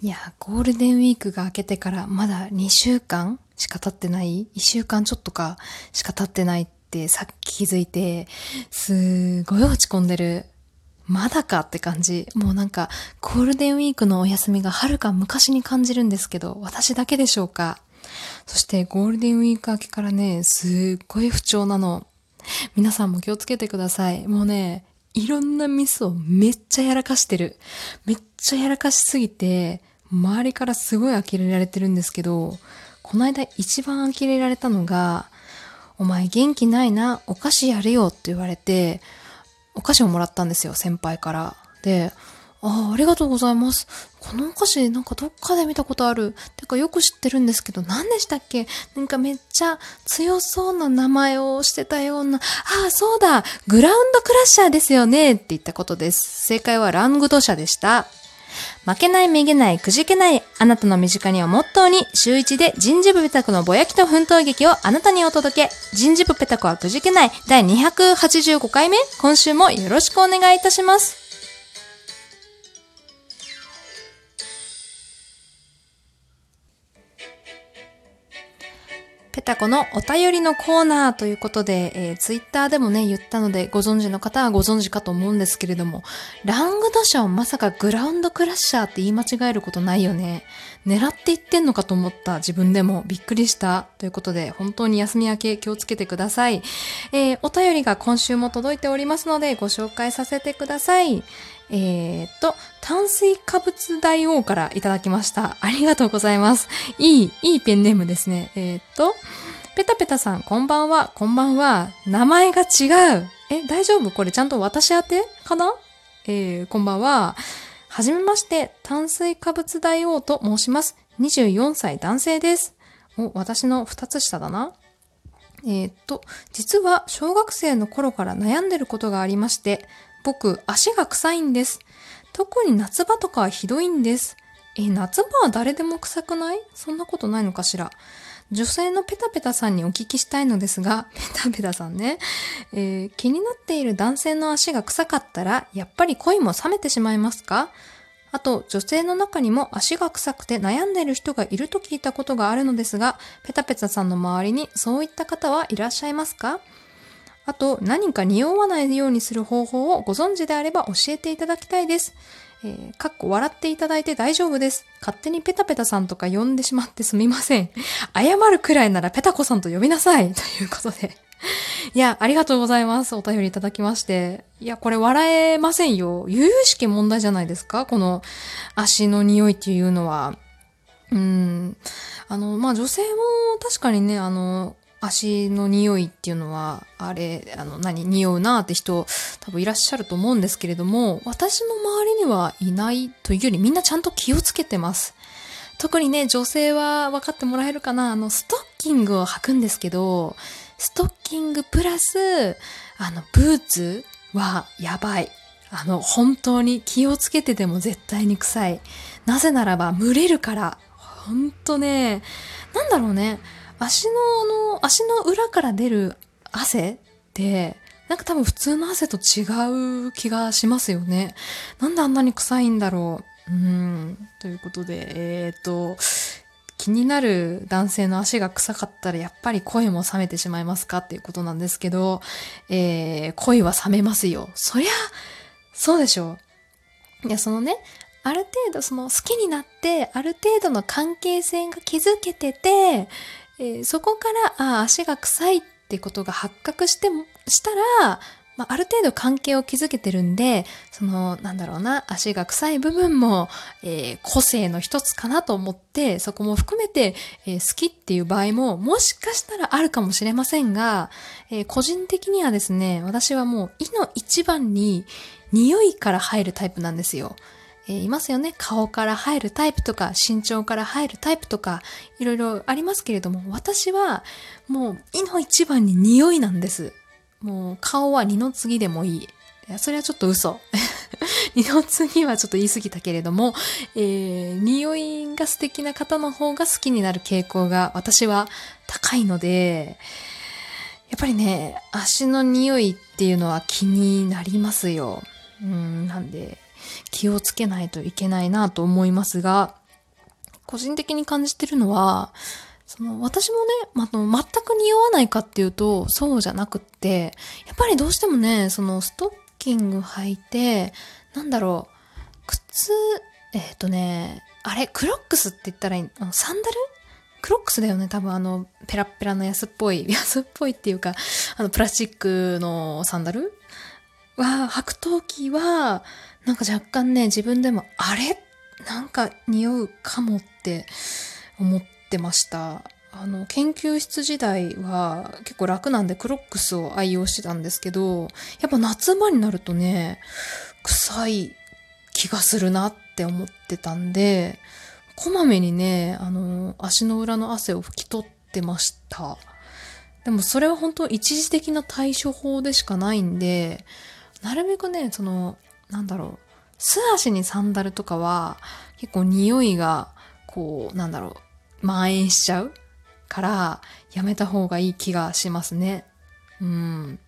いや、ゴールデンウィークが明けてからまだ2週間しか経ってない ?1 週間ちょっとかしか経ってないってさっき気づいて、すごい落ち込んでる。まだかって感じ。もうなんか、ゴールデンウィークのお休みがはるか昔に感じるんですけど、私だけでしょうかそしてゴールデンウィーク明けからね、すっごい不調なの。皆さんも気をつけてください。もうね、いろんなミスをめっちゃやらかしてる。めっちゃやらかしすぎて、周りからすごい呆れられてるんですけど、この間一番呆れられたのが、お前元気ないな、お菓子やれよって言われて、お菓子をもらったんですよ、先輩から。で、ああ、ありがとうございます。このお菓子なんかどっかで見たことある。てかよく知ってるんですけど、何でしたっけ？なんかめっちゃ強そうな名前をしてたような。ああ、そうだグラウンドクラッシャーですよねって言ったことです。正解はラングド社でした。負けない、めげない、くじけない、あなたの身近にをモットーに、週一で人事部ペタコのぼやきと奮闘劇をあなたにお届け。人事部ペタコはくじけない、第285回目、今週もよろしくお願いいたします。タコのお便りのコーナーということで、えー、ツイッターでもね、言ったので、ご存知の方はご存知かと思うんですけれども、ラングドシャをまさかグラウンドクラッシャーって言い間違えることないよね。狙って言ってんのかと思った自分でもびっくりしたということで、本当に休み明け気をつけてください。えー、お便りが今週も届いておりますので、ご紹介させてください。えー、っと、炭水化物大王からいただきました。ありがとうございます。いい、いいペンネームですね。えー、っと、ペタペタさん、こんばんは、こんばんは。名前が違う。え、大丈夫？これちゃんと私宛てかな？えー、こんばんは。はじめまして、炭水化物大王と申します。24歳男性です。お、私の2つ下だな。えー、っと、実は小学生の頃から悩んでることがありまして、僕、足が臭いんです。特に夏場とかはひどいんです。え、夏場は誰でも臭くない？そんなことないのかしら。女性のペタペタさんにお聞きしたいのですが、ペタペタさんね、えー、気になっている男性の足が臭かったら、やっぱり恋も冷めてしまいますか？あと、女性の中にも足が臭くて悩んでいる人がいると聞いたことがあるのですが、ペタペタさんの周りにそういった方はいらっしゃいますか？あと、何か匂わないようにする方法をご存知であれば教えていただきたいです。えー、かっこ笑っていただいて大丈夫です。勝手にペタペタさんとか呼んでしまってすみません。謝るくらいならペタコさんと呼びなさい。ということで。いや、ありがとうございます。お便りいただきまして。いや、これ笑えませんよ。悠々しき問題じゃないですか？この足の匂いっていうのは。うん。あの、まあ、女性も確かにね、あの、足の匂いっていうのは、あれ、あの、何、匂うなって人、多分いらっしゃると思うんですけれども、私の周りにはいないというよりみんなちゃんと気をつけてます。特にね、女性は分かってもらえるかなあの、ストッキングを履くんですけど、ストッキングプラス、あの、ブーツはやばい。あの、本当に気をつけてても絶対に臭い。なぜならば、蒸れるから。ほんとね、なんだろうね。足のあの、足の裏から出る汗って、なんか多分普通の汗と違う気がしますよね。なんであんなに臭いんだろう。うん。ということで、えっ、ー、と、気になる男性の足が臭かったらやっぱり恋も冷めてしまいますかっていうことなんですけど、えー、恋は冷めますよ。そりゃ、そうでしょう。いや、そのね、ある程度その好きになって、ある程度の関係性が築けてて、えー、そこから、あ足が臭いってことが発覚しても、したら、まあ、ある程度関係を築けてるんで、その、なんだろうな、足が臭い部分も、えー、個性の一つかなと思って、そこも含めて、えー、好きっていう場合も、もしかしたらあるかもしれませんが、えー、個人的にはですね、私はもう、意の一番に、匂いから入るタイプなんですよ。えー、いますよね。顔から入るタイプとか、身長から入るタイプとか、いろいろありますけれども、私はもう、いの一番に匂いなんです。もう、顔は二の次でもいい。いや、それはちょっと嘘。二の次はちょっと言い過ぎたけれども、えー、匂いが素敵な方の方が好きになる傾向が私は高いので、やっぱりね、足の匂いっていうのは気になりますよ。うん、なんで、気をつけないといけないなと思いますが、個人的に感じてるのは、その、私もね、ま、全く匂わないかっていうと、そうじゃなくって、やっぱりどうしてもね、その、ストッキング履いて、なんだろう、靴、えっ、ー、とね、あれ、クロックスって言ったらいいのサンダル？クロックスだよね、多分あの、ペラペラの安っぽい、安っぽいっていうか、あの、プラスチックのサンダル？は、履くときは、なんか若干ね、自分でも、あれ？なんか匂うかもって思ってました。あの、研究室時代は結構楽なんでクロックスを愛用してたんですけど、やっぱ夏場になるとね、臭い気がするなって思ってたんで、こまめにね、あの、足の裏の汗を拭き取ってました。でもそれは本当一時的な対処法でしかないんで、なるべくね、その、なんだろう、素足にサンダルとかは結構匂いが、こう、なんだろう、蔓延しちゃうから、やめた方がいい気がしますね。うん。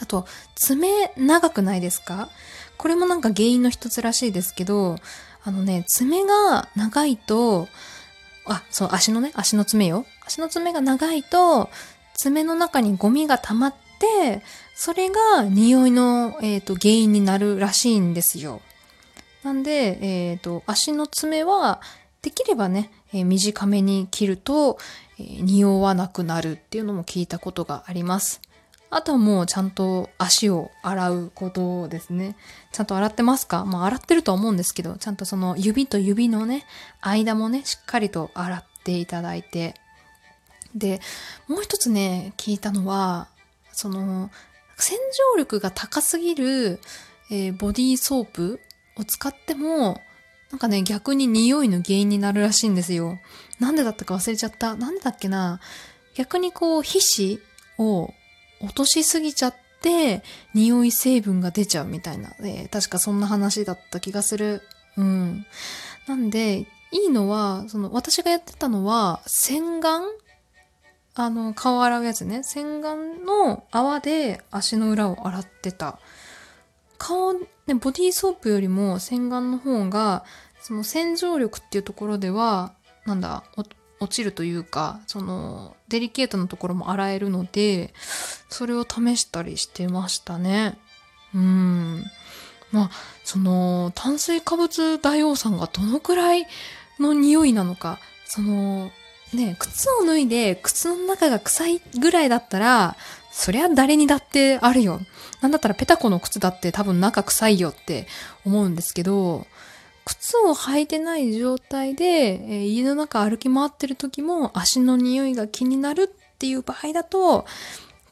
あと、爪長くないですか？これもなんか原因の一つらしいですけど、あのね、爪が長いと、あ、そう、足のね、足の爪よ。足の爪が長いと、爪の中にゴミが溜まって、それが匂いの、えーと、原因になるらしいんですよ。なんで、え、ー、と、足の爪は、できればね、えー、短めに切ると、えー、匂わなくなるっていうのも聞いたことがあります。あとはもうちゃんと足を洗うことですね。ちゃんと洗ってますか？まあ洗ってるとは思うんですけど、ちゃんとその指と指のね、間もね、しっかりと洗っていただいて。で、もう一つね、聞いたのは、その、洗浄力が高すぎる、えー、ボディーソープを使っても、なんかね、逆に匂いの原因になるらしいんですよ。なんでだったか忘れちゃった。なんでだっけな。逆にこう、皮脂を落としすぎちゃって、匂い成分が出ちゃうみたいな、えー、確かそんな話だった気がする。うん。なんで、いいのは、その、私がやってたのは、洗顔あの、顔洗うやつね。洗顔の泡で足の裏を洗ってた。顔、ね、ボディーソープよりも洗顔の方が、その洗浄力っていうところでは、なんだ、落ちるというか、その、デリケートなところも洗えるので、それを試したりしてましたね。うん。まあ、その、炭水化物大王さんがどのくらいの匂いなのか、その、ね、靴を脱いで靴の中が臭いぐらいだったら、そりゃ誰にだってあるよ。なんだったらペタコの靴だって多分中臭いよって思うんですけど、靴を履いてない状態で、えー、家の中歩き回ってる時も足の匂いが気になるっていう場合だと、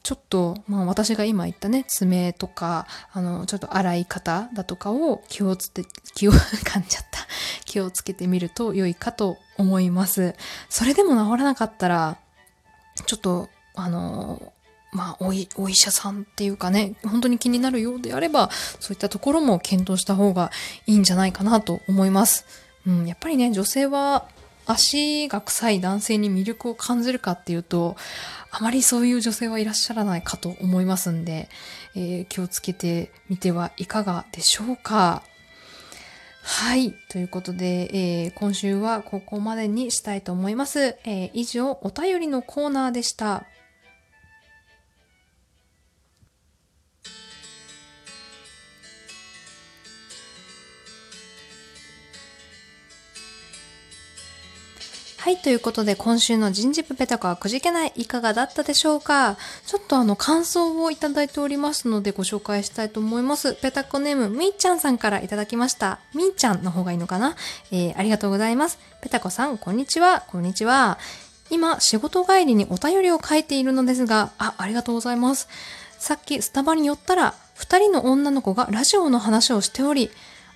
ちょっと、まあ私が今言ったね、爪とか、あの、ちょっと洗い方だとかを気をつけて、気を、噛んじゃった。気をつけてみると良いかと思います。それでも治らなかったら、ちょっと、あの、まあ、お、お医者さんっていうかね、本当に気になるようであれば、そういったところも検討した方がいいんじゃないかなと思います。うん、やっぱりね、女性は足が臭い男性に魅力を感じるかっていうと、あまりそういう女性はいらっしゃらないかと思いますんで、えー、気をつけてみてはいかがでしょうか。はい。ということで、えー、今週はここまでにしたいと思います。えー、以上、お便りのコーナーでした。はい、ということで今週の人事部ペタカはくじけないいかがだったでしょうか？ちょっとあの感想をいただいておりますのでご紹介したいと思います。ペタコネームみーちゃんさんからいただきました。みーちゃんの方がいいのかな？えー、ありがとうございます。ペタコさん、こんにちは。こんにちは。今、仕事帰りにお便りを書いているのですが、あ、ありがとうございます。さっきスタバに寄ったら、二人の女の子がラジオの話をしており、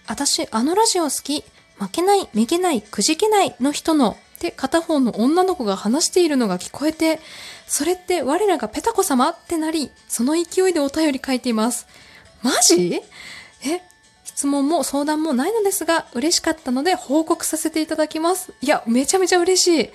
私、あのラジオ好き、負けない、めげない、くじけないの人ので、片方の女の子が話しているのが聞こえて、それって我らがペタコ様？ってなり、その勢いでお便り書いています。マジ？え？質問も相談もないのですが、嬉しかったので報告させていただきます。いや、めちゃめちゃ嬉しい。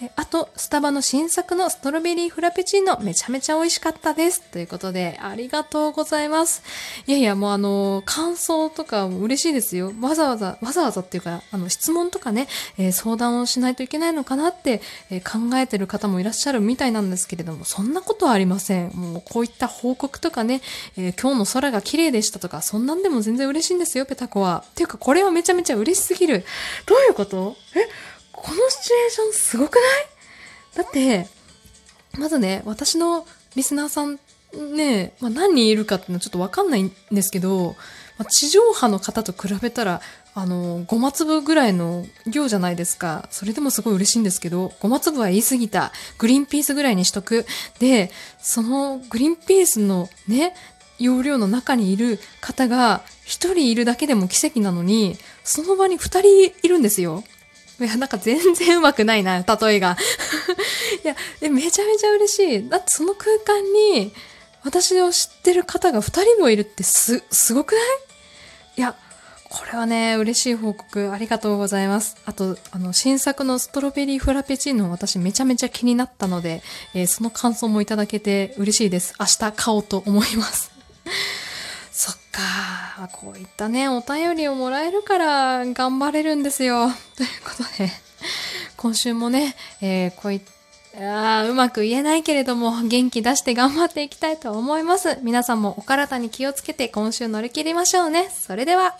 えあと、スタバの新作のストロベリーフラペチーノめちゃめちゃ美味しかったです。ということで、ありがとうございます。いやいや、もうあの、感想とか嬉しいですよ。わざわざ、わざわざっていうか、あの、質問とかね、えー、相談をしないといけないのかなって、えー、考えてる方もいらっしゃるみたいなんですけれども、そんなことはありません。もうこういった報告とかね、えー、今日の空が綺麗でしたとか、そんなんでも全然嬉しいんですよ、ペタコは。っていうか、これはめちゃめちゃ嬉しすぎる。どういうこと？え？このシチュエーションすごくない？だって、まずね、私のリスナーさんね、まあ、何人いるかっていうのはちょっとわかんないんですけど、まあ、地上波の方と比べたら、あの、ごま粒ぐらいの量じゃないですか。それでもすごい嬉しいんですけど、ごま粒は言い過ぎた。グリーンピースぐらいにしとく。で、そのグリーンピースのね、容量の中にいる方が一人いるだけでも奇跡なのに、その場に二人いるんですよ。いや、なんか全然うまくないな、例えが。いや、めちゃめちゃ嬉しい。だってその空間に、私を知ってる方が二人もいるってす、すごくない？いや、これはね、嬉しい報告ありがとうございます。あと、あの、新作のストロベリーフラペチーノ私めちゃめちゃ気になったので、えー、その感想もいただけて嬉しいです。明日買おうと思います。そっか。こういったね、お便りをもらえるから頑張れるんですよ。ということで、今週もね、えー、こういったうまく言えないけれども、元気出して頑張っていきたいと思います。皆さんもお体に気をつけて今週乗り切りましょうね。それでは。